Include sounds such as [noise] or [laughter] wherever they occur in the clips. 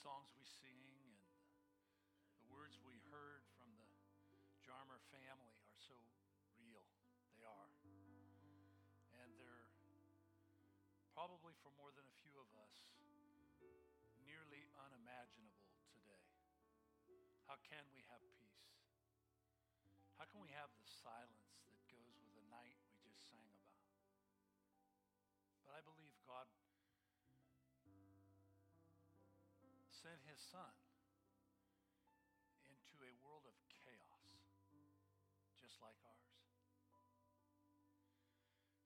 songs we sing and the words we heard from the Jarmer family are so real. They are. And they're probably for more than a few of us nearly unimaginable today. How can we have peace? How can we have the silence sent his son into a world of chaos, just like ours.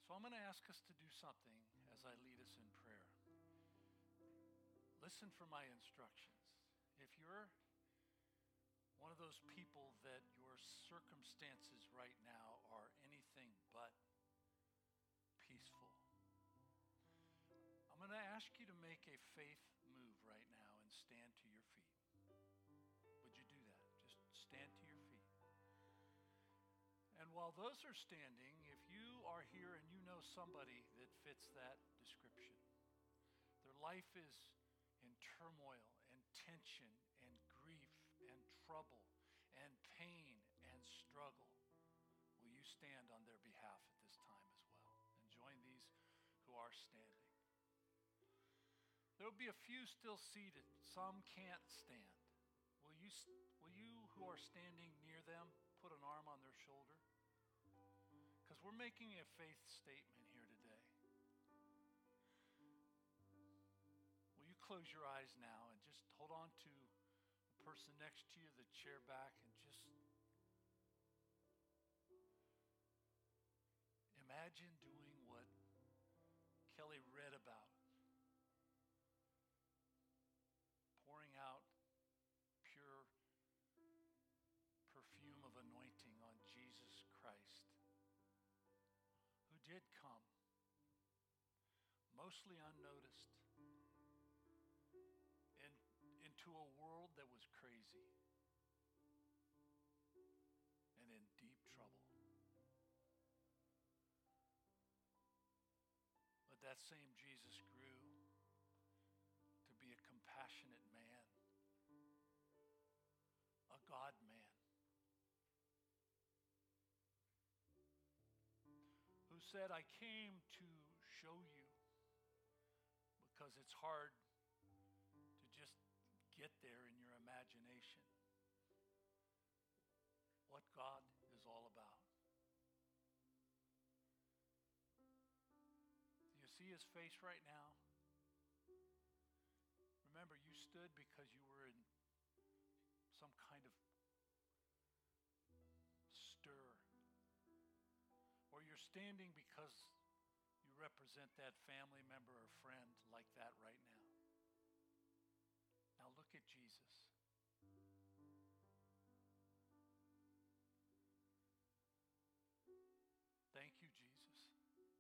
So I'm going to ask us to do something as I lead us in prayer. Listen for my instructions. If you're one of those people that your circumstances right now are anything but peaceful, I'm going to ask you to make a faith move right now and stand to your feet. Would you do that? Just stand to your feet. And while those are standing, if you are here and you know somebody that fits that description, their life is in turmoil and tension and grief and trouble and pain and struggle, will you stand on their behalf at this time as well and join these who are standing? There will be a few still seated. Some can't stand. Will you, will you who are standing near them put an arm on their shoulder? Because we're making a faith statement here today. Will you close your eyes now and just hold on to the person next to you, the chair back, and just imagine doing mostly unnoticed, in, into a world that was crazy and in deep trouble. But that same Jesus grew to be a compassionate man, a God man, who said, I came to show you because it's hard to just get there in your imagination what God is all about. Do you see his face right now? Remember, you stood because you were in some kind of stir. Or you're standing because represent that family member or friend like that right now. Now look at Jesus. Thank you, Jesus,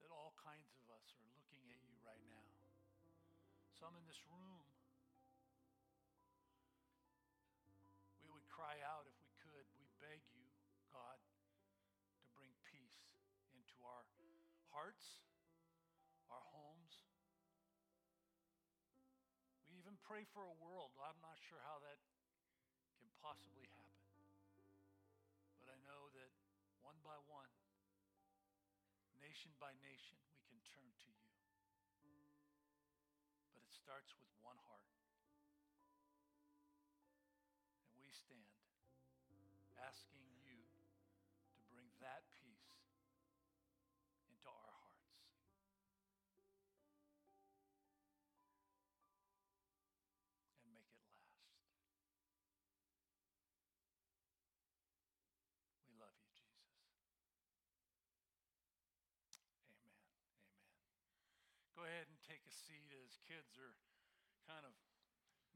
that all kinds of us are looking at you right now some in this room, pray for a world. I'm not sure how that can possibly happen. But I know that one by one, nation by nation, we can turn to you. But it starts with one heart. And we stand asking seat as kids are kind of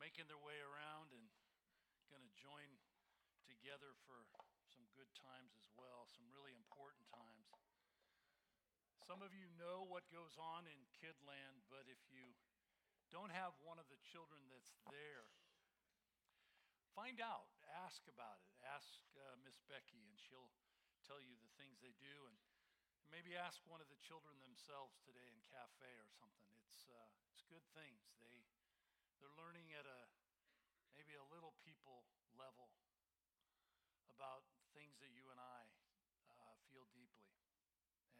making their way around and going to join together for some good times as well, some really important times. Some of you know what goes on in Kidland, but if you don't have one of the children that's there, find out, ask about it. Ask uh, Miss Becky, and she'll tell you the things they do. And Maybe ask one of the children themselves today in cafe or something. It's, uh, it's good things. They, They're learning at a maybe a little people level about things that you and I uh, feel deeply,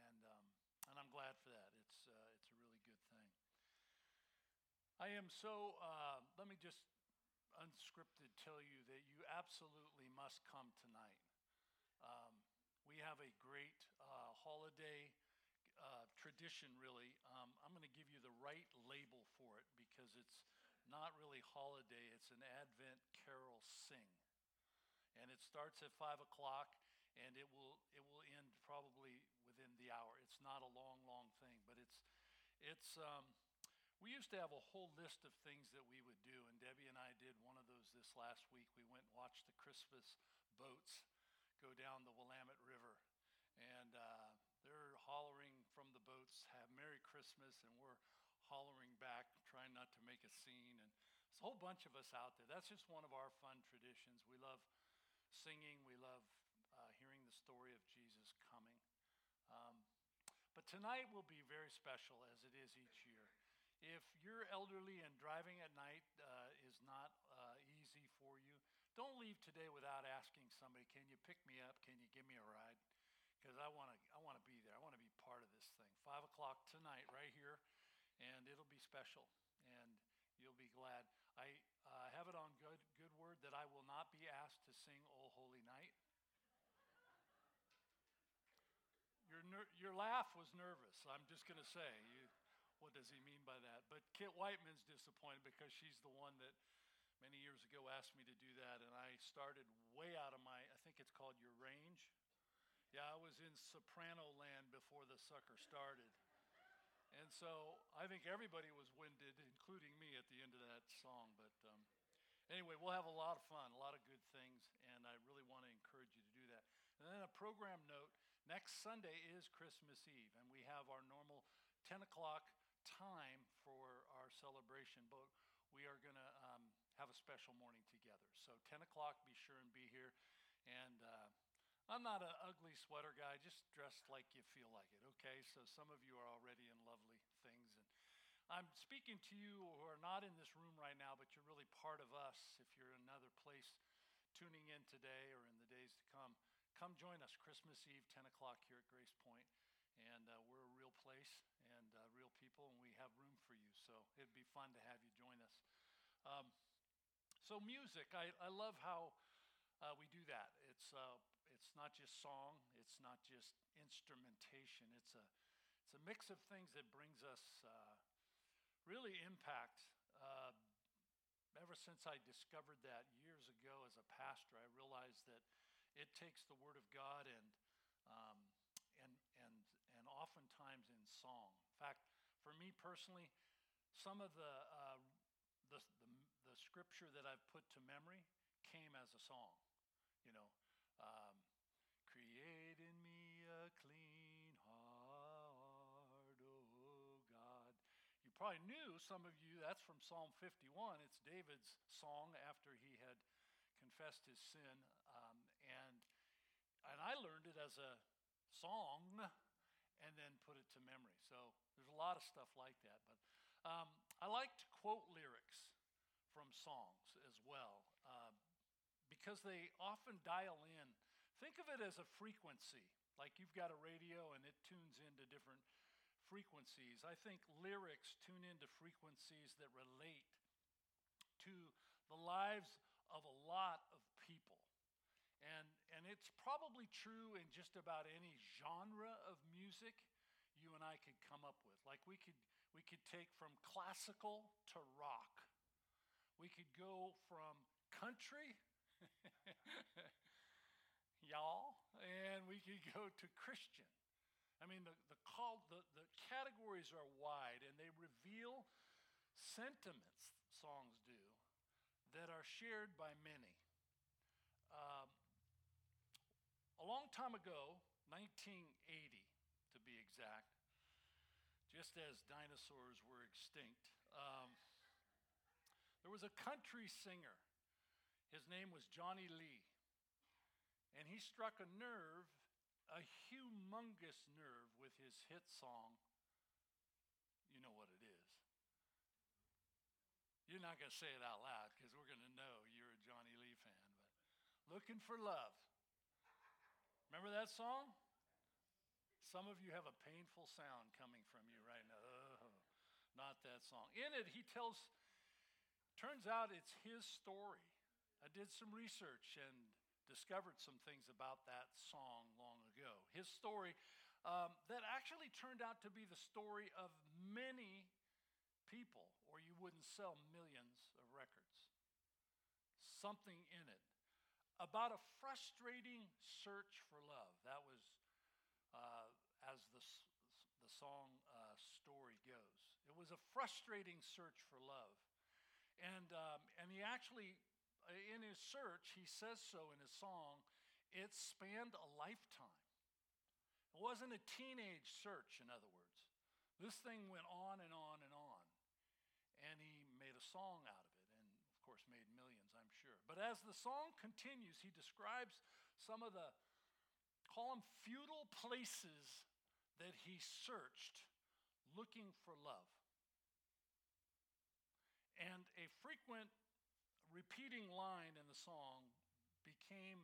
and um, and I'm glad for that. It's uh, it's a really good thing. I am so. Uh, let me just unscripted tell you that you absolutely must come tonight. Um, we have a great uh, holiday uh, tradition, really. Um, I'm going to give you the right label for it because it's not really holiday, it's an Advent carol sing. And it starts at 5 o'clock and it will, it will end probably within the hour. It's not a long, long thing, but it's, it's, um, we used to have a whole list of things that we would do, and Debbie and I did one of those this last week. We went and watched the Christmas boats go down the Willamette River, and uh, they're hollering from the boats, "Have Merry Christmas," and we're hollering back, trying not to make a scene. And there's a whole bunch of us out there. That's just one of our fun traditions. We love singing, we love uh, hearing the story of Jesus coming. Um, but tonight will be very special, as it is each year. If you're elderly and driving at night uh, is not uh, easy for you, don't leave today without asking somebody, Can you pick me up? Can you give me a ride? Because I want to I wanna be there. I want to be part of this thing. Five o'clock tonight, right here and it'll be special, and you'll be glad. I uh, have it on good, good word that I will not be asked to sing "O Holy Night." Your, ner- your laugh was nervous. I'm just going to say, you, what does he mean by that? But Kit Whiteman's disappointed because she's the one that many years ago asked me to do that, and I started way out of my, I think it's called your range. Yeah, I was in soprano land before the sucker started. And so I think everybody was winded, including me at the end of that song. But um, anyway, we'll have a lot of fun, a lot of good things, and I really want to encourage you to do that. And then a program note next Sunday is Christmas Eve, and we have our normal 10 o'clock time for our celebration, but we are going to um, have a special morning together. So 10 o'clock, be sure and be here. And uh, I'm not an ugly sweater guy, just dress like you feel like it, okay? So some of you are already in lovely things. And I'm speaking to you who are not in this room right now, but you're really part of us. If you're in another place tuning in today or in the days to come, come join us Christmas Eve, 10 o'clock here at Grace Point. And uh, we're a real place and uh, real people, and we have room for you. So it'd be fun to have you join us. Um, so, music, I, I love how uh, we do that. It's uh, it's not just song, it's not just instrumentation. It's a, it's a mix of things that brings us uh, really impact. Uh, ever since I discovered that years ago as a pastor, I realized that it takes the Word of God and, um, and, and, and oftentimes in song. In fact, for me personally, some of the, uh, the, the, the scripture that I've put to memory came as a song. You know, um, create in me a clean heart, oh God. You probably knew, some of you, that's from Psalm 51. It's David's song after he had confessed his sin. Um, and, and I learned it as a song and then put it to memory. So there's a lot of stuff like that. But um, I like to quote lyrics from songs as well. Uh, because they often dial in. Think of it as a frequency, like you've got a radio and it tunes into different frequencies. I think lyrics tune into frequencies that relate to the lives of a lot of people. And, and it's probably true in just about any genre of music you and I could come up with. Like we could, we could take from classical to rock. We could go from country [laughs] Y'all, and we could go to Christian. I mean, the, the, call, the, the categories are wide and they reveal sentiments, songs do, that are shared by many. Um, a long time ago, 1980 to be exact, just as dinosaurs were extinct, um, there was a country singer his name was Johnny Lee. And he struck a nerve, a humongous nerve, with his hit song. You know what it is. You're not going to say it out loud because we're going to know you're a Johnny Lee fan. But looking for love. Remember that song? Some of you have a painful sound coming from you right now. Oh, not that song. In it, he tells, turns out it's his story. I did some research and discovered some things about that song long ago. His story um, that actually turned out to be the story of many people, or you wouldn't sell millions of records. Something in it about a frustrating search for love. That was uh, as the, the song uh, story goes. It was a frustrating search for love. And, um, and he actually, uh, in his search, he says so in his song, it spanned a lifetime. It wasn't a teenage search, in other words. This thing went on and on and on. And he made a song out of it, and of course, made millions, I'm sure. But as the song continues, he describes some of the, call them futile places that he searched looking for love. And a frequent repeating line in the song became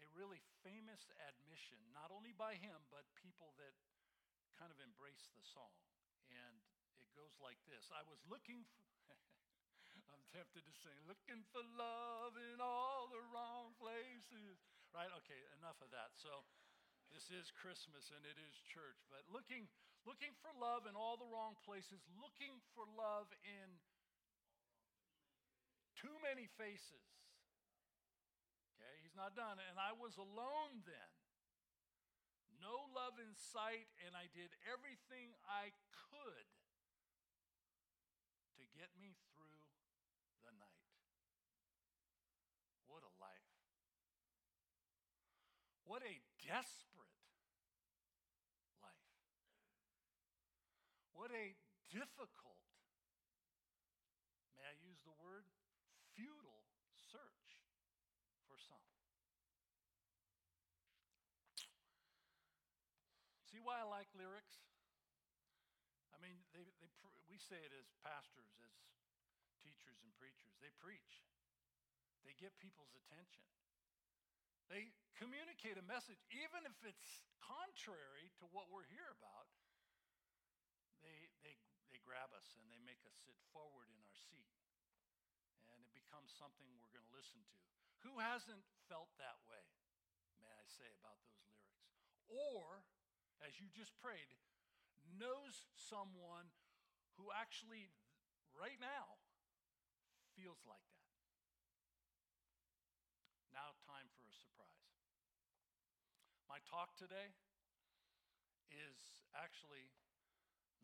a really famous admission, not only by him, but people that kind of embraced the song. And it goes like this I was looking for, [laughs] I'm tempted to sing, looking for love in all the wrong places. Right? Okay, enough of that. So this is Christmas and it is church, but looking, looking for love in all the wrong places, looking for love in too many faces. Okay, he's not done. And I was alone then. No love in sight, and I did everything I could to get me through the night. What a life. What a desperate life. What a difficult, may I use the word, futile search for some. See why I like lyrics? I mean, they, they, we say it as pastors, as teachers and preachers. They preach, they get people's attention. They communicate a message, even if it's contrary to what we're here about. They, they, they grab us and they make us sit forward in our seat. And it becomes something we're going to listen to. Who hasn't felt that way, may I say, about those lyrics? Or, as you just prayed, knows someone who actually, right now, feels like that. Now, time for a surprise. My talk today is actually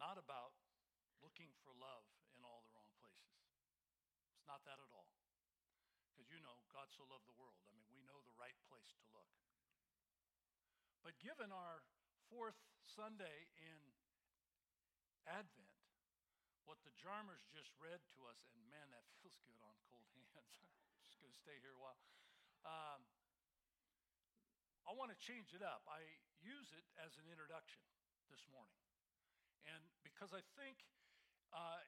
not about looking for love in all the wrong places. It's not that at all. Because you know, God so loved the world. I mean, we know the right place to look. But given our fourth Sunday in Advent, what the Jarmers just read to us, and man, that [laughs] feels good on cold hands. I'm [laughs] just going to stay here a while. Um, I want to change it up. I use it as an introduction this morning. And because I think uh,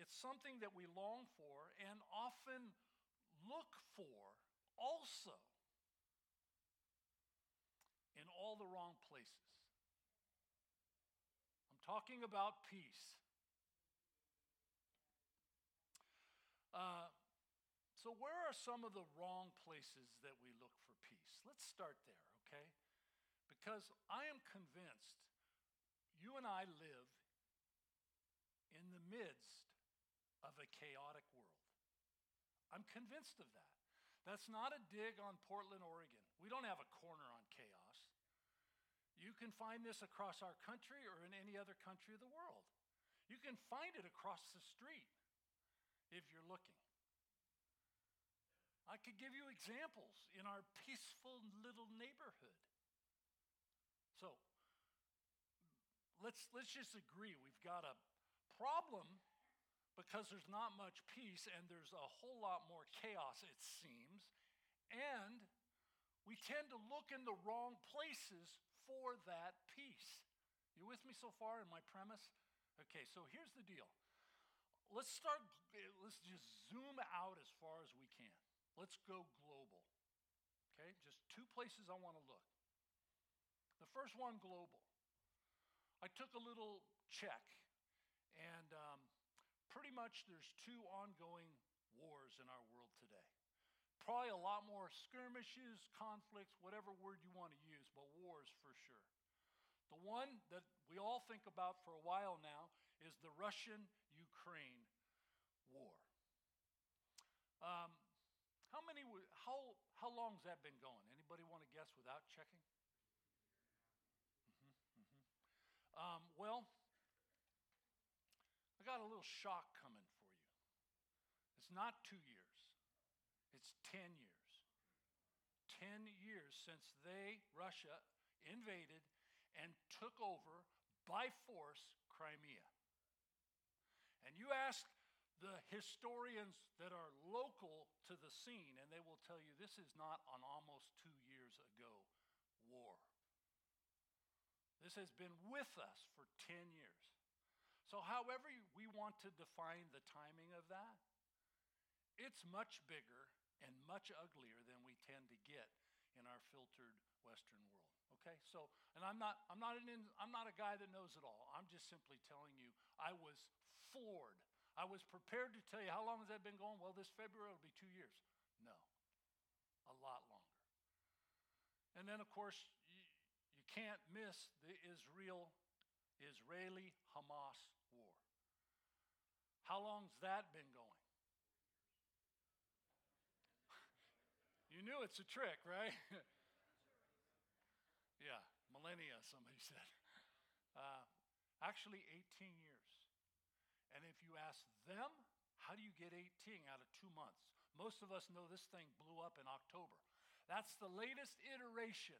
it's something that we long for and often look for also in all the wrong places. Talking about peace. Uh, so, where are some of the wrong places that we look for peace? Let's start there, okay? Because I am convinced you and I live in the midst of a chaotic world. I'm convinced of that. That's not a dig on Portland, Oregon. We don't have a corner on chaos. You can find this across our country or in any other country of the world. You can find it across the street if you're looking. I could give you examples in our peaceful little neighborhood. So let's, let's just agree we've got a problem because there's not much peace and there's a whole lot more chaos, it seems. And we tend to look in the wrong places for that peace. You with me so far in my premise? Okay, so here's the deal let's start, let's just zoom out as far as we can. Let's go global. Okay, just two places I want to look. The first one, global. I took a little check, and um, pretty much there's two ongoing wars in our world today. Probably a lot more skirmishes, conflicts, whatever word you want to use, but wars for sure. The one that we all think about for a while now is the Russian Ukraine war. Um, how many? How how long has that been going? Anybody want to guess without checking? Mm-hmm, mm-hmm. Um, well, I got a little shock coming for you. It's not two years. It's ten years. Ten years since they, Russia, invaded and took over by force Crimea. And you ask the historians that are local to the scene, and they will tell you this is not an almost two years ago war. This has been with us for 10 years. So, however we want to define the timing of that, it's much bigger and much uglier than we tend to get in our filtered Western world. Okay, so and I'm not I'm not an I'm not a guy that knows it all. I'm just simply telling you I was floored. I was prepared to tell you how long has that been going. Well, this February will be two years. No, a lot longer. And then of course you, you can't miss the Israel Israeli Hamas war. How long's that been going? You knew it's a trick, right? [laughs] Yeah, millennia, somebody said. Uh, actually, 18 years. And if you ask them, how do you get 18 out of two months? Most of us know this thing blew up in October. That's the latest iteration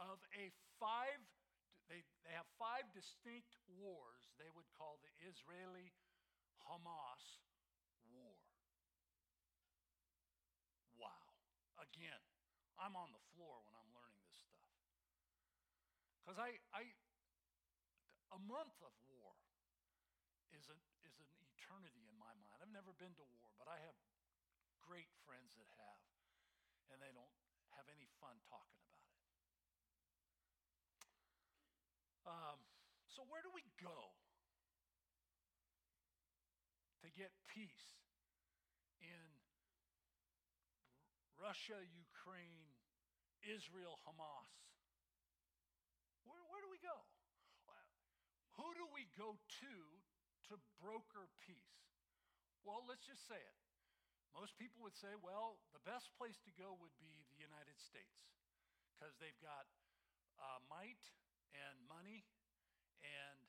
of a five, they, they have five distinct wars they would call the Israeli Hamas war. Wow. Again, I'm on the floor when I'm learning this stuff. Because I, I, a month of war is, a, is an eternity in my mind. I've never been to war, but I have great friends that have, and they don't have any fun talking about it. Um, so, where do we go to get peace in Russia, Ukraine, Israel, Hamas? Where, where do we go? Who do we go to to broker peace? Well, let's just say it. Most people would say, well, the best place to go would be the United States because they've got uh, might and money and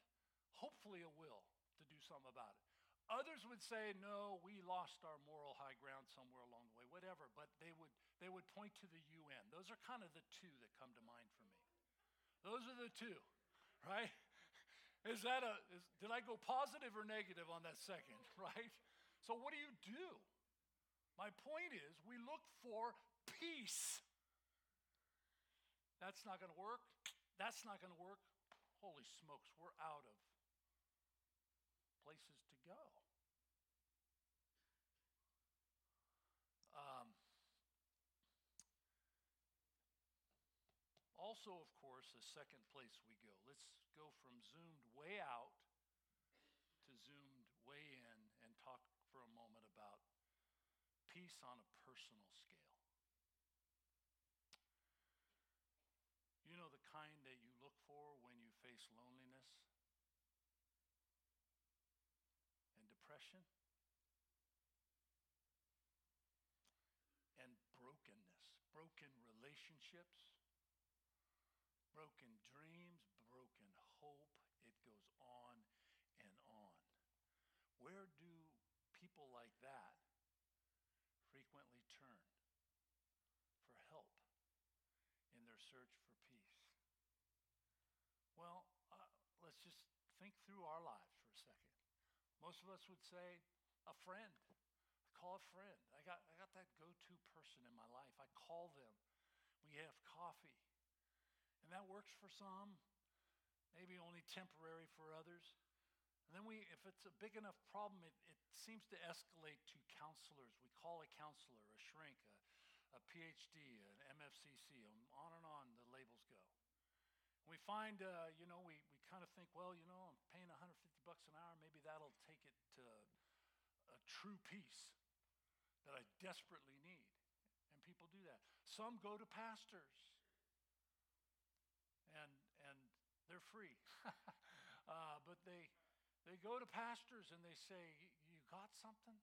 hopefully a will to do something about it. Others would say, no, we lost our moral high ground somewhere along the way, whatever, but they would, they would point to the UN. Those are kind of the two that come to mind for me. Those are the two, right? Is that a, is, did I go positive or negative on that second, [laughs] right? So what do you do? My point is, we look for peace. That's not going to work. That's not going to work. Holy smokes, we're out of places to go. Um, also, of course, a second place we go. Let's go from zoomed way out to zoomed way in and talk for a moment about peace on a personal scale. You know the kind that you look for when you face loneliness and depression and brokenness, broken relationships, broken dreams, broken hope. It goes on and on. Where do people like that frequently turn for help in their search for peace? Well, uh, let's just think through our lives for a second. Most of us would say, a friend. I call a friend. I got, I got that go to person in my life. I call them. We have coffee. And that works for some, maybe only temporary for others. And then we, if it's a big enough problem, it, it seems to escalate to counselors. We call a counselor, a shrink, a, a PhD, an MFCC, um, on and on the labels go. We find, uh, you know, we, we kind of think, well, you know, I'm paying 150 bucks an hour, maybe that'll take it to a true peace that I desperately need. And people do that. Some go to pastors, and, and they're free. [laughs] uh, but they, they go to pastors and they say, You got something?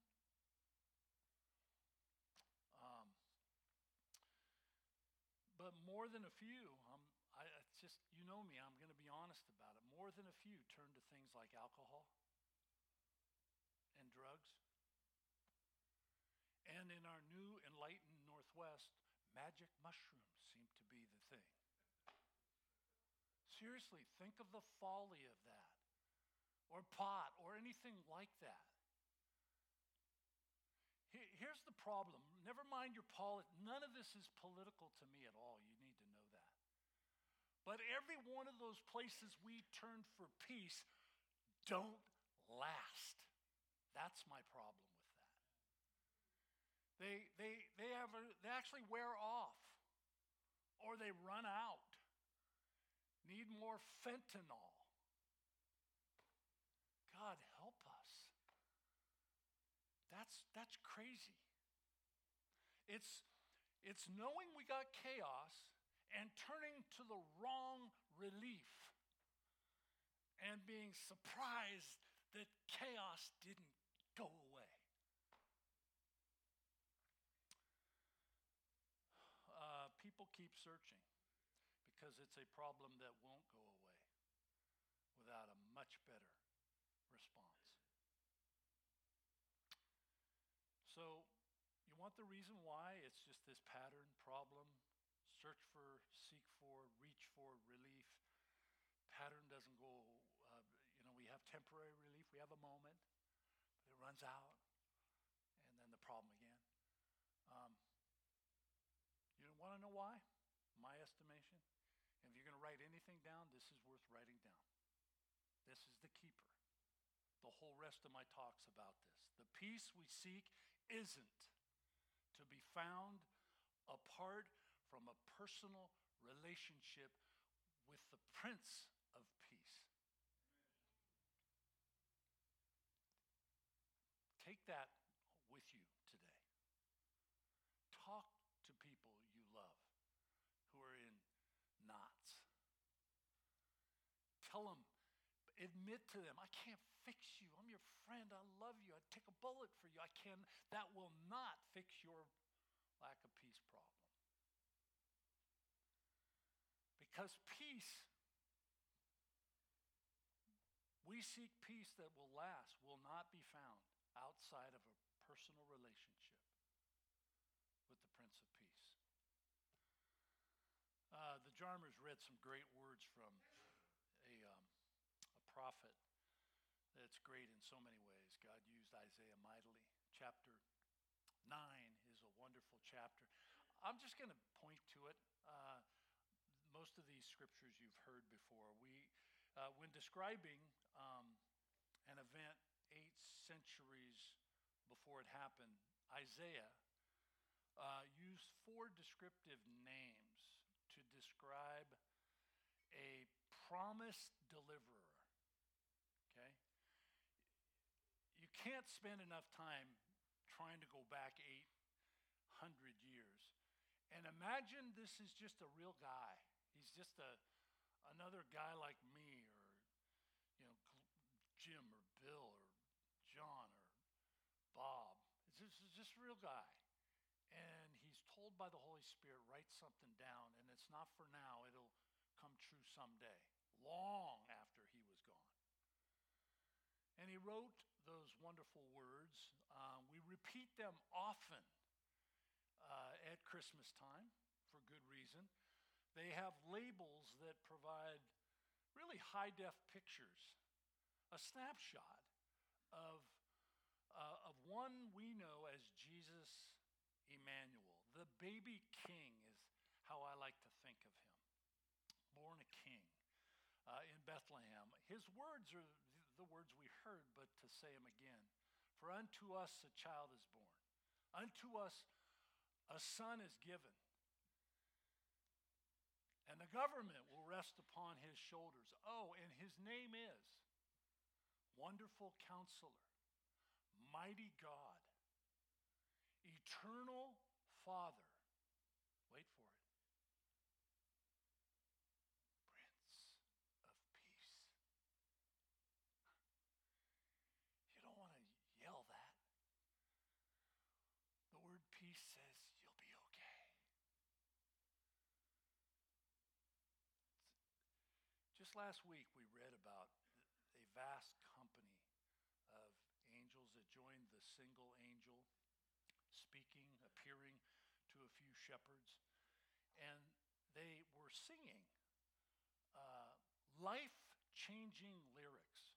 Um, but more than a few, um, I, it's just, you know me, I'm going to be honest about it. More than a few turn to things like alcohol and drugs. And in our new enlightened Northwest, magic mushrooms seem to be the thing. Seriously, think of the folly of that, or pot, or anything like that. Here's the problem. Never mind your politics. None of this is political to me at all. You need to know that. But every one of those places we turn for peace don't last. That's my problem with that. They, they, they, have a, they actually wear off or they run out, need more fentanyl. God help us. That's, that's crazy. It's, it's knowing we got chaos and turning to the wrong relief and being surprised that chaos didn't go away. Uh, people keep searching because it's a problem that won't go away without a much better response. So, you want the reason why? It's just this pattern, problem, search for, seek for, reach for relief. Pattern doesn't go, uh, you know, we have temporary relief, we have a moment, but it runs out, and then the problem again. Um, you want to know why? My estimation. If you're going to write anything down, this is worth writing down. This is the keeper. The whole rest of my talk's about this. The peace we seek isn't to be found apart from a personal relationship with the Prince of Peace. Take that with you today. Talk to people you love who are in knots. Tell them, admit to them, I can't fix friend. I love you. I'd take a bullet for you. I can. That will not fix your lack of peace problem. Because peace, we seek peace that will last, will not be found outside of a personal relationship with the Prince of Peace. Uh, the Jarmers read some great words from a, um, a prophet that's great in so many ways. God used Isaiah mightily. Chapter 9 is a wonderful chapter. I'm just going to point to it. Uh, most of these scriptures you've heard before. We, uh, when describing um, an event eight centuries before it happened, Isaiah uh, used four descriptive names to describe a promised deliverer. Okay? You can't spend enough time trying to go back 800 years. And imagine this is just a real guy He's just a another guy like me or you know Jim or Bill or John or Bob. Just, it's just a real guy. And he's told by the Holy Spirit, write something down, and it's not for now, it'll come true someday, long after he was gone. And he wrote those wonderful words. Uh, we repeat them often uh, at Christmas time for good reason. They have labels that provide really high def pictures, a snapshot of, uh, of one we know as Jesus Emmanuel. The baby king is how I like to think of him. Born a king uh, in Bethlehem. His words are the words we heard, but to say them again. For unto us a child is born, unto us a son is given. And the government will rest upon his shoulders. Oh, and his name is Wonderful Counselor, Mighty God, Eternal Father. Wait for it. Prince of Peace. You don't want to yell that. The word peace says you'll be okay. Just last week, we read about a vast company of angels that joined the single angel, speaking, appearing to a few shepherds, and they were singing uh, life changing lyrics.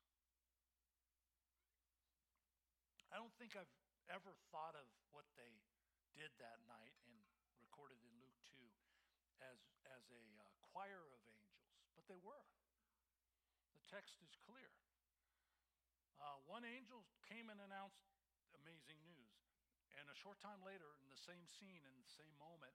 I don't think I've ever thought of what they did that night and recorded in Luke 2 as, as a uh, choir of angels, but they were. Text is clear. Uh, one angel came and announced amazing news. And a short time later, in the same scene, in the same moment,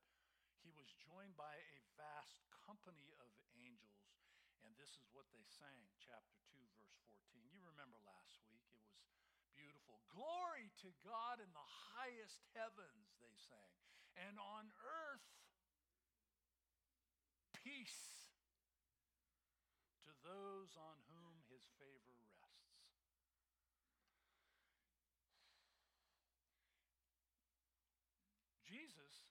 he was joined by a vast company of angels. And this is what they sang, chapter 2, verse 14. You remember last week, it was beautiful. Glory to God in the highest heavens, they sang. And on earth, peace to those on Jesus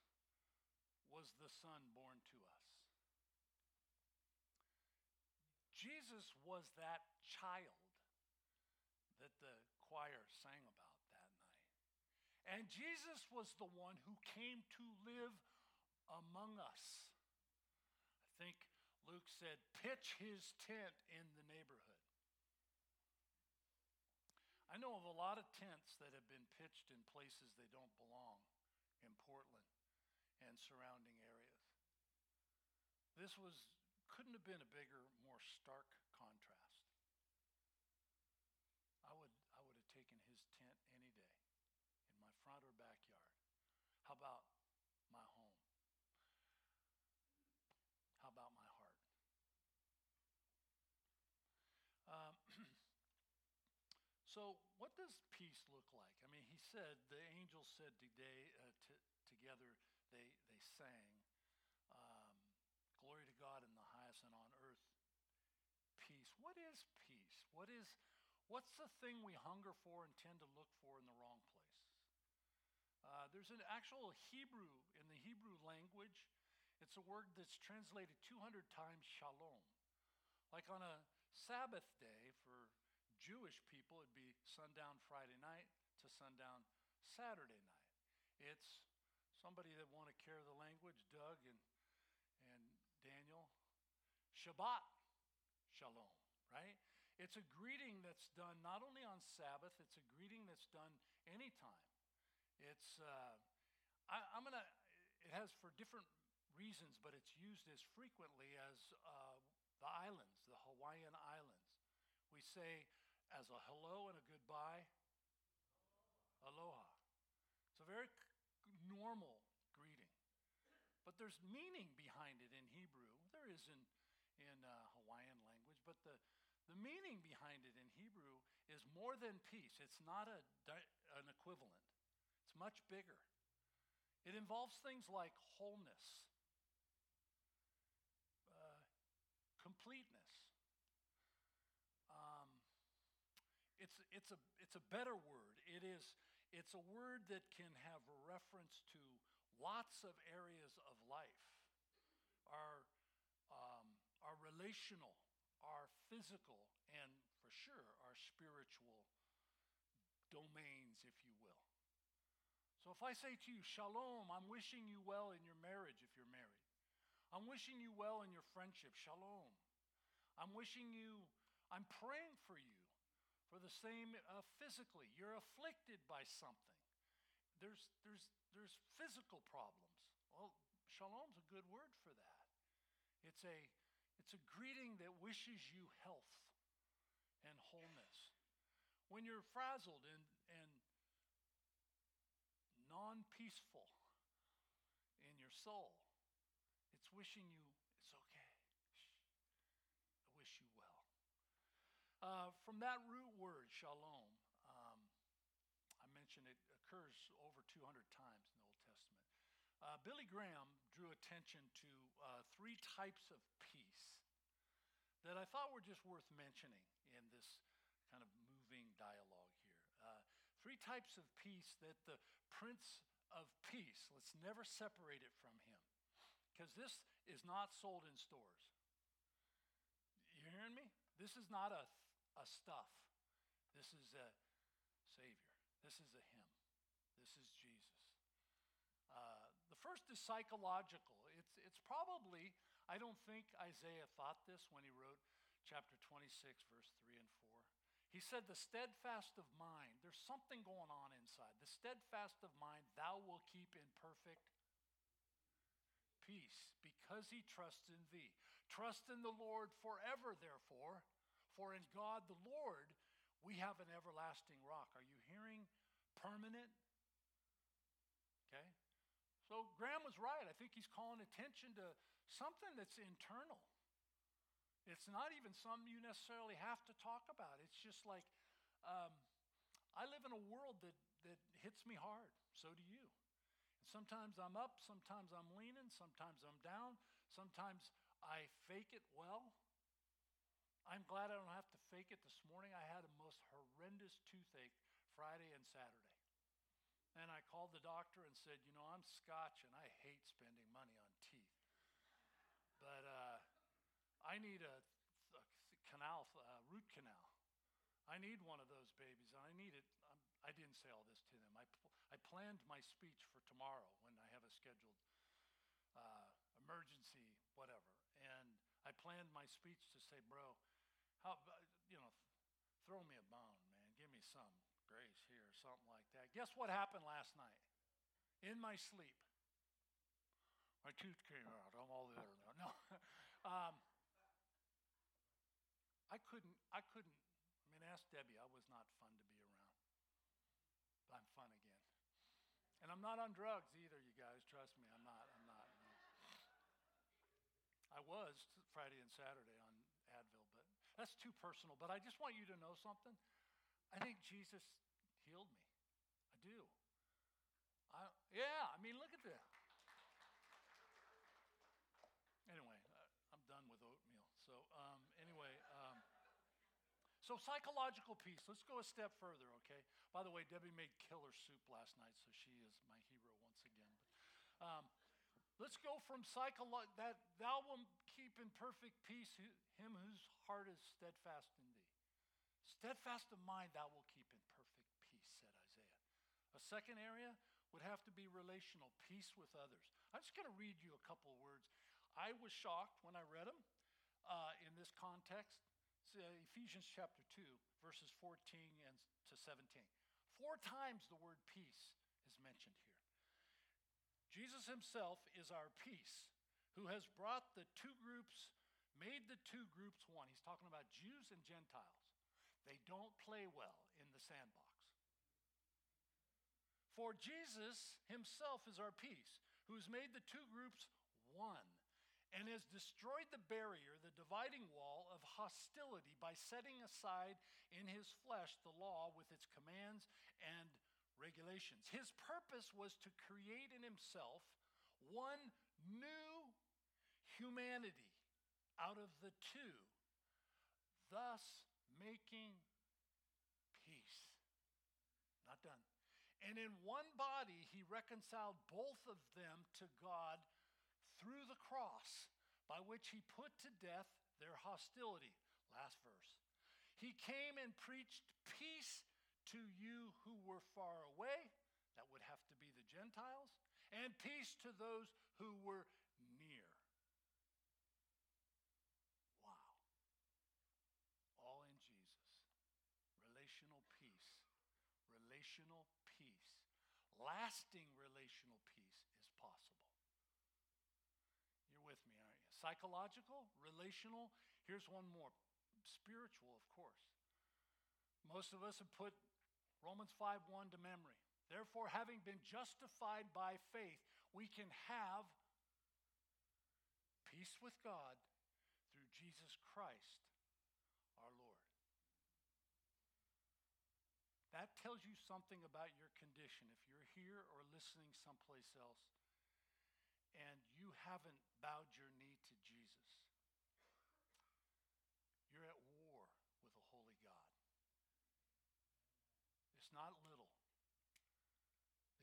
was the Son born to us. Jesus was that child that the choir sang about that night. And Jesus was the one who came to live among us. I think Luke said, pitch his tent in the neighborhood. I know of a lot of tents that have been pitched in places they don't belong in Portland and surrounding areas. This was couldn't have been a bigger, more stark contrast. I would I would have taken his tent any day in my front or backyard. How about my home? How about my heart? Um, [clears throat] So, what does peace look like? I mean, he said, the angels said today, uh, t- together, they, they sang, um, Glory to God in the highest and on earth, peace. What is peace? What is, what's the thing we hunger for and tend to look for in the wrong place? Uh, there's an actual Hebrew, in the Hebrew language, it's a word that's translated 200 times shalom. Like on a Sabbath day for Jewish people, it'd be sundown Friday night to sundown Saturday night. It's somebody that want to carry the language, Doug and, and Daniel. Shabbat Shalom, right? It's a greeting that's done not only on Sabbath, it's a greeting that's done anytime. It's, uh, I, am going to, it has for different reasons, but it's used as frequently as uh, the islands, the Hawaiian Islands. We say, as a hello and a goodbye, aloha. It's a very normal greeting. But there's meaning behind it in Hebrew. There is in, in uh, Hawaiian language, but the, the meaning behind it in Hebrew is more than peace. It's not a, an equivalent, it's much bigger. It involves things like wholeness, uh, completeness, um, it's, it's, a, better word. It is, it's a word that can have reference to lots of areas of life our, um, our relational, our physical, and for sure our spiritual domains, if you will. So if I say to you, Shalom, I'm wishing you well in your marriage if you're married. I'm wishing you well in your friendship. Shalom. I'm wishing you, I'm praying for you for the same uh, physically. You're afflicted by something. There's, there's, there's physical problems. Well, shalom's a good word for that. It's a, it's a greeting that wishes you health and wholeness. when you're frazzled and, and non peaceful in your soul, it's wishing you it's okay. I wish you well. Uh, from that root word, shalom, um, I mentioned it occurs over 200 times in the Old Testament. Uh, Billy Graham drew attention to uh, three types of peace that I thought were just worth mentioning in this kind of moving dialogue here. Uh, three types of peace that the Prince of Peace, let's never separate it from him, because this is not sold in stores. You hearing me? This is not a, a stuff. This is a Savior. This is a Him. This is Jesus. Uh, the first is psychological. It's, it's probably, I don't think Isaiah thought this when he wrote chapter 26, verse 3 and 4. He said, The steadfast of mind, there's something going on inside. The steadfast of mind, thou will keep in perfect peace because he trusts in thee. Trust in the Lord forever, therefore, for in God the Lord we have an everlasting rock. Are you hearing permanent? Okay? So Graham was right. I think he's calling attention to something that's internal. It's not even something you necessarily have to talk about. It's just like um, I live in a world that, that hits me hard. So do you. And sometimes I'm up, sometimes I'm leaning, sometimes I'm down, sometimes I fake it well. I'm glad I don't have to fake it this morning. I had a most horrendous toothache Friday and Saturday. And I called the doctor and said, You know, I'm Scotch and I hate spending money on teeth. But uh, I need a, a canal, a root canal. I need one of those babies, and I need it. I'm, I did not say all this to them. I, I planned my speech for tomorrow when I have a scheduled uh, emergency, whatever. And I planned my speech to say, bro, how, you know, throw me a bone, man. Give me some grace here, something like that. Guess what happened last night? In my sleep, my tooth came out. I'm all there now. No, [laughs] um, I couldn't. I couldn't. I mean, ask Debbie. I was not fun to be around. But I'm fun again, and I'm not on drugs either. You guys, trust me. I'm not. I'm not. No. I was Friday and Saturday that's too personal. But I just want you to know something. I think Jesus healed me. I do. I, yeah, I mean, look at that. Anyway, I'm done with oatmeal. So, um, anyway, um, so psychological peace. Let's go a step further, okay? By the way, Debbie made killer soup last night, so she is my hero once again. But, um, let's go from psycholo- that thou will keep in perfect peace him whose heart is steadfast in thee. Steadfast of mind, thou will keep in perfect peace, said Isaiah. A second area would have to be relational, peace with others. I'm just going to read you a couple of words. I was shocked when I read them uh, in this context. Uh, Ephesians chapter 2, verses 14 and to 17. Four times the word peace is mentioned here. Jesus himself is our peace, who has brought the two groups, made the two groups one. He's talking about Jews and Gentiles. They don't play well in the sandbox. For Jesus himself is our peace, who has made the two groups one and has destroyed the barrier, the dividing wall of hostility by setting aside in his flesh the law with its commands and regulations. His purpose was to create in himself one new humanity out of the two, thus making peace. Not done. And in one body, he reconciled both of them to God through the cross, by which he put to death their hostility. Last verse. He came and preached peace to you who were far away. That would have to be the Gentiles. And peace to those who were near. Wow. All in Jesus. Relational peace. Relational peace. Lasting relational peace is possible. You're with me, aren't you? Psychological, relational. Here's one more spiritual, of course. Most of us have put Romans 5 1 to memory. Therefore, having been justified by faith, we can have peace with God through Jesus Christ our Lord. That tells you something about your condition. If you're here or listening someplace else and you haven't bowed your knee to Jesus, you're at war with a holy God. It's not little.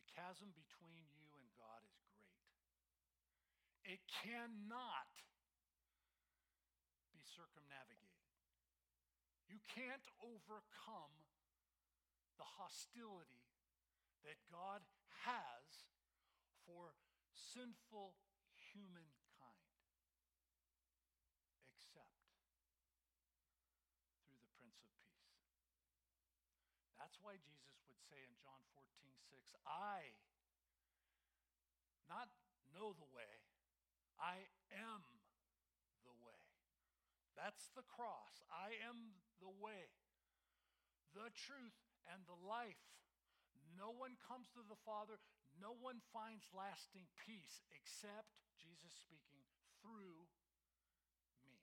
The chasm between you and God is great. It cannot be circumnavigated. You can't overcome the hostility that God has for sinful humankind except through the Prince of Peace. That's why Jesus would say in John 14, 6, I not know the way, I am the way. That's the cross. I am the way, the truth, and the life. No one comes to the Father, no one finds lasting peace except Jesus speaking through me.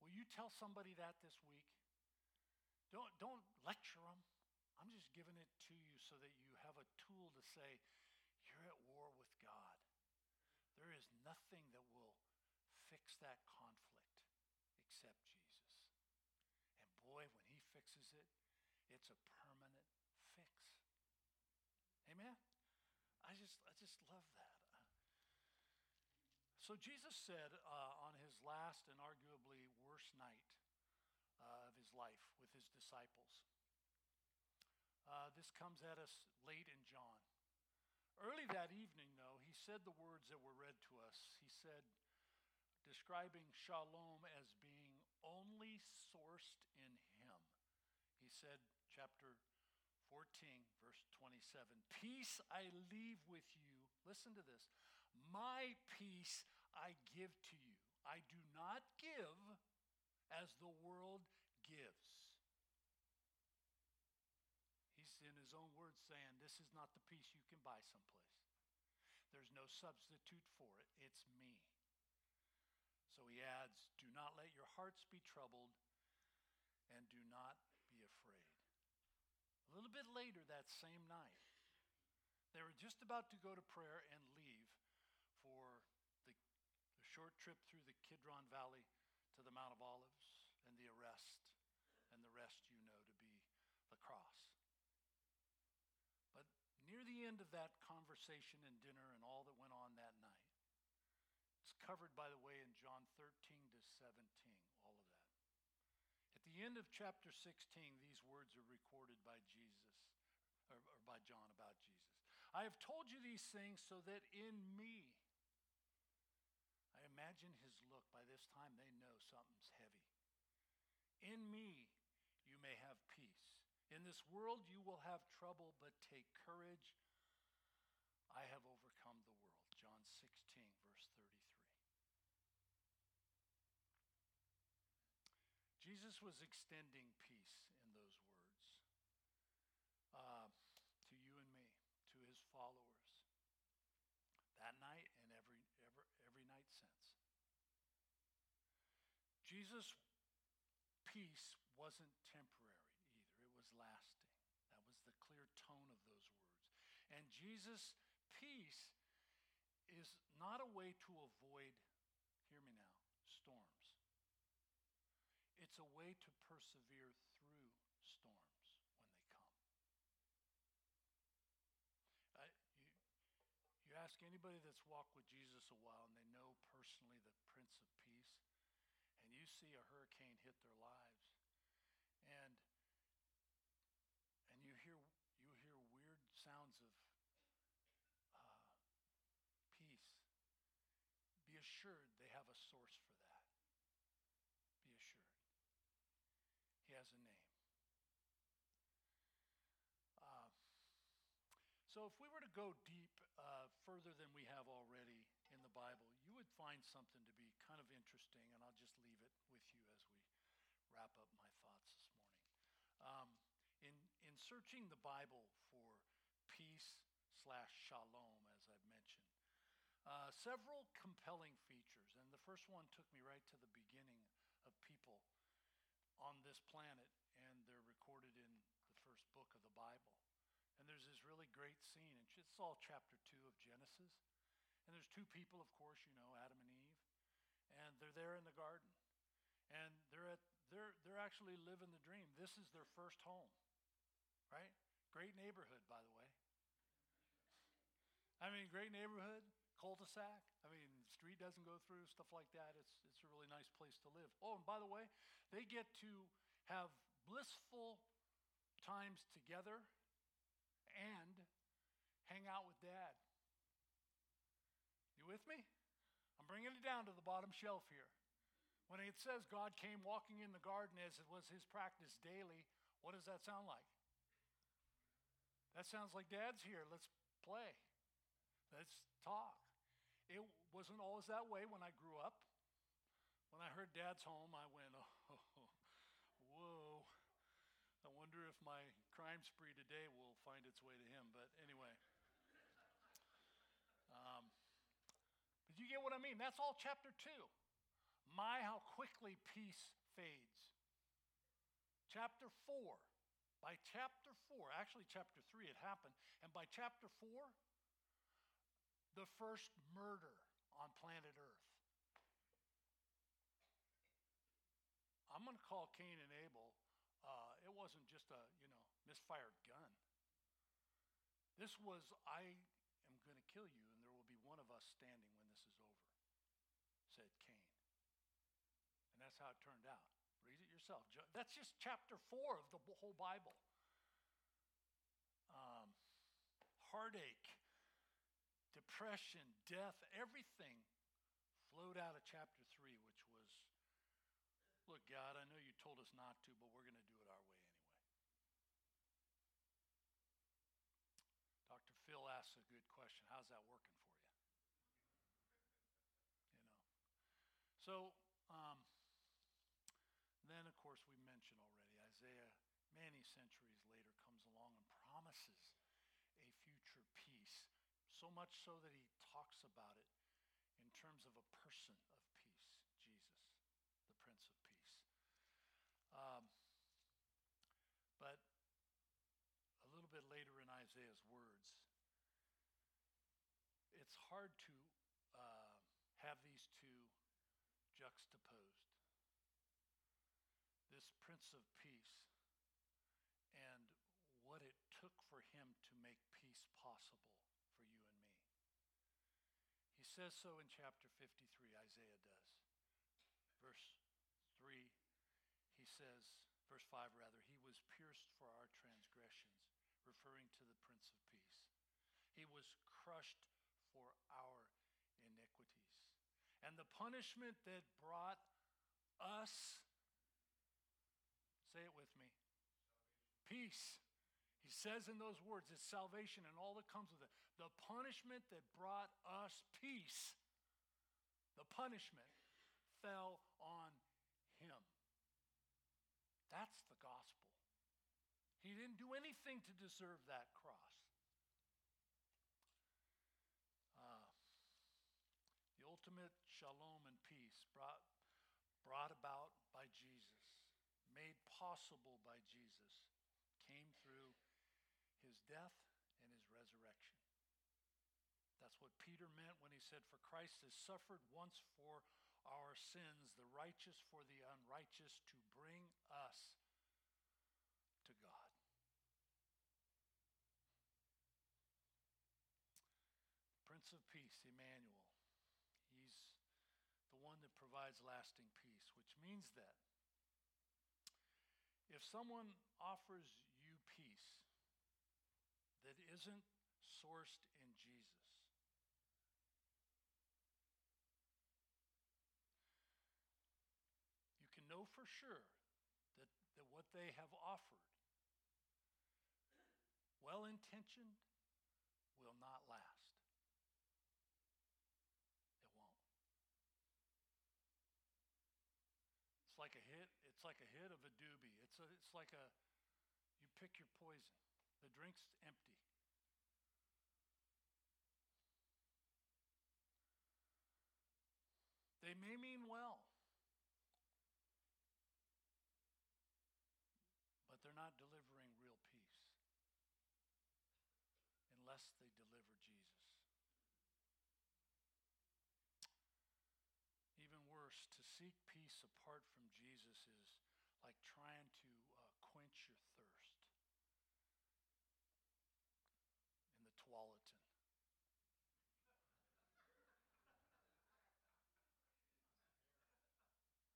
Will you tell somebody that this week? Don't, don't lecture them. I'm just giving it to you so that you have a tool to say, you're at war with God. There is nothing that will fix that conflict except Jesus. And boy, when he fixes it, it's a permanent fix. Amen? I just, I just love that. So Jesus said uh, on his last and arguably worst night, uh, of his life with his disciples. Uh, this comes at us late in John. Early that evening, though, he said the words that were read to us. He said, describing shalom as being only sourced in him. He said, chapter 14, verse 27, Peace I leave with you. Listen to this. My peace I give to you. I do not give as the world gives. He's in his own words saying, This is not the peace you can buy someplace. There's no substitute for it. It's me. So he adds, Do not let your hearts be troubled and do not be afraid. A little bit later that same night, they were just about to go to prayer and leave for the, the short trip through the Kidron Valley to the Mount of Olives and the arrest, and the rest you know to be the cross. End of that conversation and dinner and all that went on that night, it's covered, by the way, in John 13 to 17, all of that. At the end of chapter 16, these words are recorded by Jesus, or, or by John about Jesus. I have told you these things so that in me, I imagine his look. By this time, they know something's heavy. In me, you may have peace. In this world, you will have trouble, but take courage. I have overcome the world. John 16, verse 33. Jesus was extending peace in those words uh, to you and me, to his followers that night and every, every, every night since. Jesus' peace wasn't temporary either, it was lasting. That was the clear tone of those words. And Jesus' is not a way to avoid, hear me now, storms. It's a way to persevere through storms when they come. You, you ask anybody that's walked with Jesus a while and they know personally the Prince of Peace, and you see a hurricane hit their lives, and and you hear you hear weird sounds of uh, peace. Be assured they have a source for that. Be assured. He has a name. Uh, so, if we were to go deep uh, further than we have already in the Bible, you would find something to be kind of interesting, and I'll just leave it with you as we wrap up my thoughts this morning. In in searching the Bible for peace slash shalom. Uh, several compelling features, and the first one took me right to the beginning of people on this planet, and they're recorded in the first book of the Bible. And there's this really great scene, and it's all chapter two of Genesis. And there's two people, of course, you know, Adam and Eve, and they're there in the garden, and they're at they're they're actually living the dream. This is their first home, right? Great neighborhood, by the way. I mean, great neighborhood, cul-de-sac. I mean, street doesn't go through stuff like that. It's it's a really nice place to live. Oh, and by the way, they get to have blissful times together and hang out with dad. You with me? I'm bringing it down to the bottom shelf here. When it says God came walking in the garden as it was his practice daily, what does that sound like? That sounds like dad's here. Let's play. Let's talk. It wasn't always that way when I grew up. When I heard dad's home, I went, [laughs] oh, whoa. I wonder if my crime spree today will find its way to him. But anyway. [laughs] Um, but you get what I mean? That's all chapter 2. My, how quickly peace fades. Chapter 4. By chapter 4, actually, chapter 3 it happened. And by chapter 4, the first murder on planet Earth. I'm going to call Cain and Abel. Uh, it wasn't just a, you know, misfired gun. This was, I am going to kill you, and there will be one of us standing when this is over, said Cain. And that's how it turned out. Read it yourself. That's just chapter four of the whole Bible. Um, heartache, depression, death, everything flowed out of chapter three, which was look, God, I know you told us not to, but we're going to do it our way anyway. Dr. Phil asks a good question. How's that working for you? You know. So, um, then, of course, we mentioned already Isaiah, many centuries later, comes along and promises a future peace. So much so that he talks about it in terms of a person of peace, Jesus, the Prince of Peace. Um, but a little bit later in Isaiah's words, it's hard to uh, have these two juxtaposed. This Prince of Peace and what it took for him to make peace possible for you and me. He says so in chapter 53, Isaiah does. Verse 3, he says, verse 5 rather, he was pierced for our transgressions referring to the Prince of Peace. He was crushed for our iniquities. And the punishment that brought us, say it with me, peace. Says in those words, it's salvation and all that comes with it. The punishment that brought us peace, the punishment fell on him. That's the gospel. He didn't do anything to deserve that cross. Uh, the ultimate shalom and peace brought, brought about by Jesus, made possible by Jesus, death and his resurrection. That's what Peter meant when he said, For Christ has suffered once for our sins, the righteous for the unrighteous, to bring us to God. Prince of Peace, Emmanuel. He's the one that provides lasting peace, which means that if someone offers that isn't sourced in Jesus, you can know for sure that, that what they have offered, well intentioned, will not last. It won't. It's like a hit. It's like a hit of a doobie. It's a, it's like a you pick your poison. The drink's empty. They may mean well, but they're not delivering real peace unless they deliver Jesus. Even worse, to seek peace apart from Jesus is like trying to uh, quench your thirst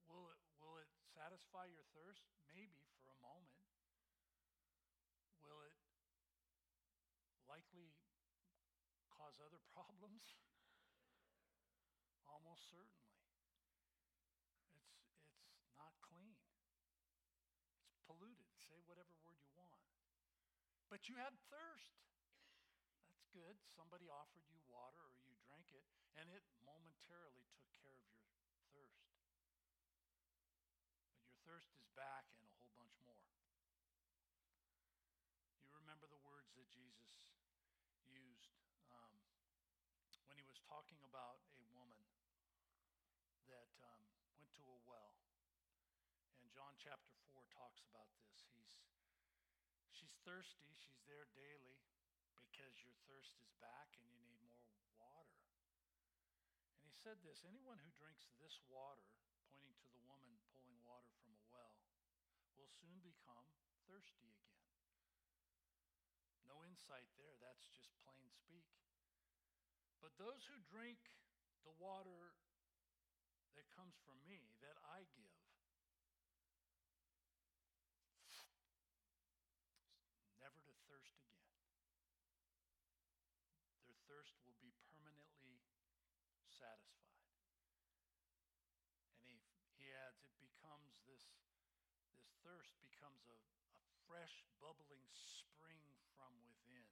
Will it, will it satisfy your thirst? Maybe for a moment. Will it likely cause other [laughs] problems? Almost certainly. It's, it's not clean. It's polluted. Say whatever word you want. But you had thirst. Good. Somebody offered you water or you drank it, and it momentarily took care of your thirst But your thirst is back and a whole bunch more. You remember the words that Jesus used um, when he was talking about a woman that um, went to a well. And John chapter 4 talks about this. He's, she's thirsty. She's there daily because your thirst is back and you need more water. And he said this anyone who drinks this water pointing to the woman pulling water from a well, will soon become thirsty again. No insight there. That's just plain speak. But those who drink the water that comes from me, that I give, never to thirst again. Their thirst will be permanently satisfied. And he, he adds, it becomes this, this thirst becomes a, a fresh, bubbling spring from within,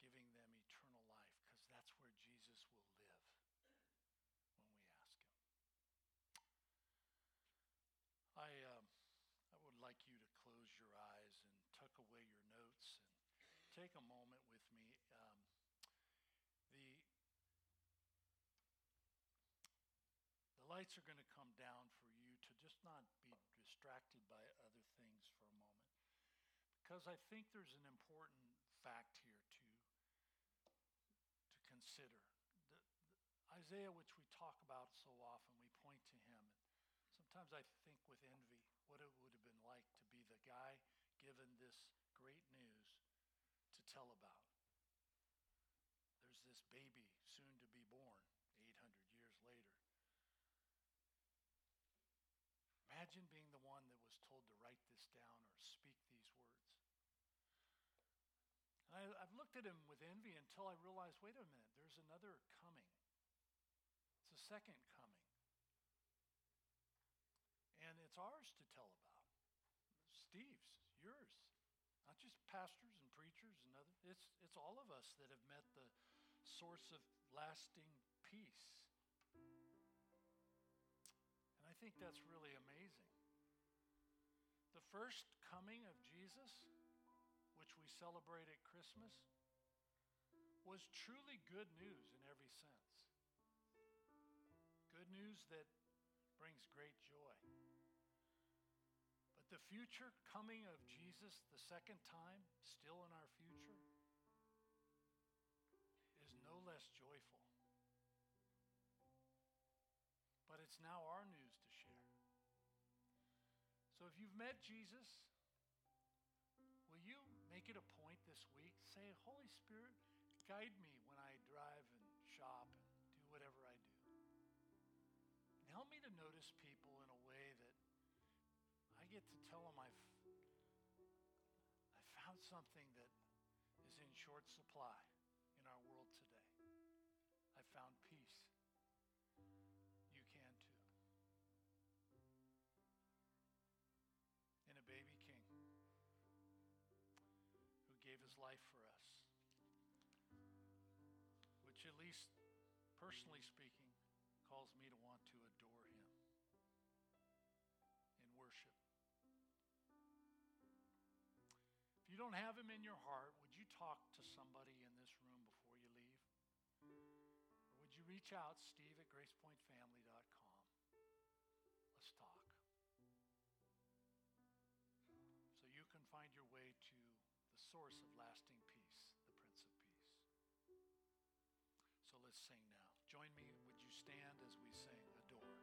giving them eternal life, because that's where Jesus will live when we ask him. I, uh, I would like you to close your eyes and tuck away your notes and take a moment with me. Um, the The lights are going to come down for you to just not be distracted by other things for a moment. Because I think there's an important fact here to, to consider. The, the Isaiah, which we talk about so often, we point to him. And sometimes I think with envy what it would have been like to be the guy given this great news to tell about. There's this baby soon to be born 800 years later. Imagine being the one that was told to write this down or speak these words. And I, have looked at him with envy until I realized wait a minute, there's another coming. It's a second coming. And it's ours to tell about. Steve's, yours. Not just pastors and preachers and other. It's, it's all of us that have met the source of lasting peace. And I think that's really amazing. The first coming of Jesus, which we celebrate at Christmas, was truly good news in every sense. Good news that brings great joy. But the future coming of Jesus the second time, still in our future, is no less joyful. But it's now our news to share. So if you've met Jesus, will you make it a point this week? Say, Holy Spirit, guide me when I drive and shop and do whatever I do. And help me to notice people in a way that I get to tell them I've, I found something that is in short supply in our world today. I found peace You can too. In a baby king who gave his life for us, which, at least personally speaking, calls me to want to adore him in worship. If you don't have him in your heart, would you talk to somebody in this room before you leave? Or would you reach out, steve at gracepointfamily.com? Let's talk. So you can find your way to the source of lasting peace, let's sing now. Join me. Would you stand as we sing Adore?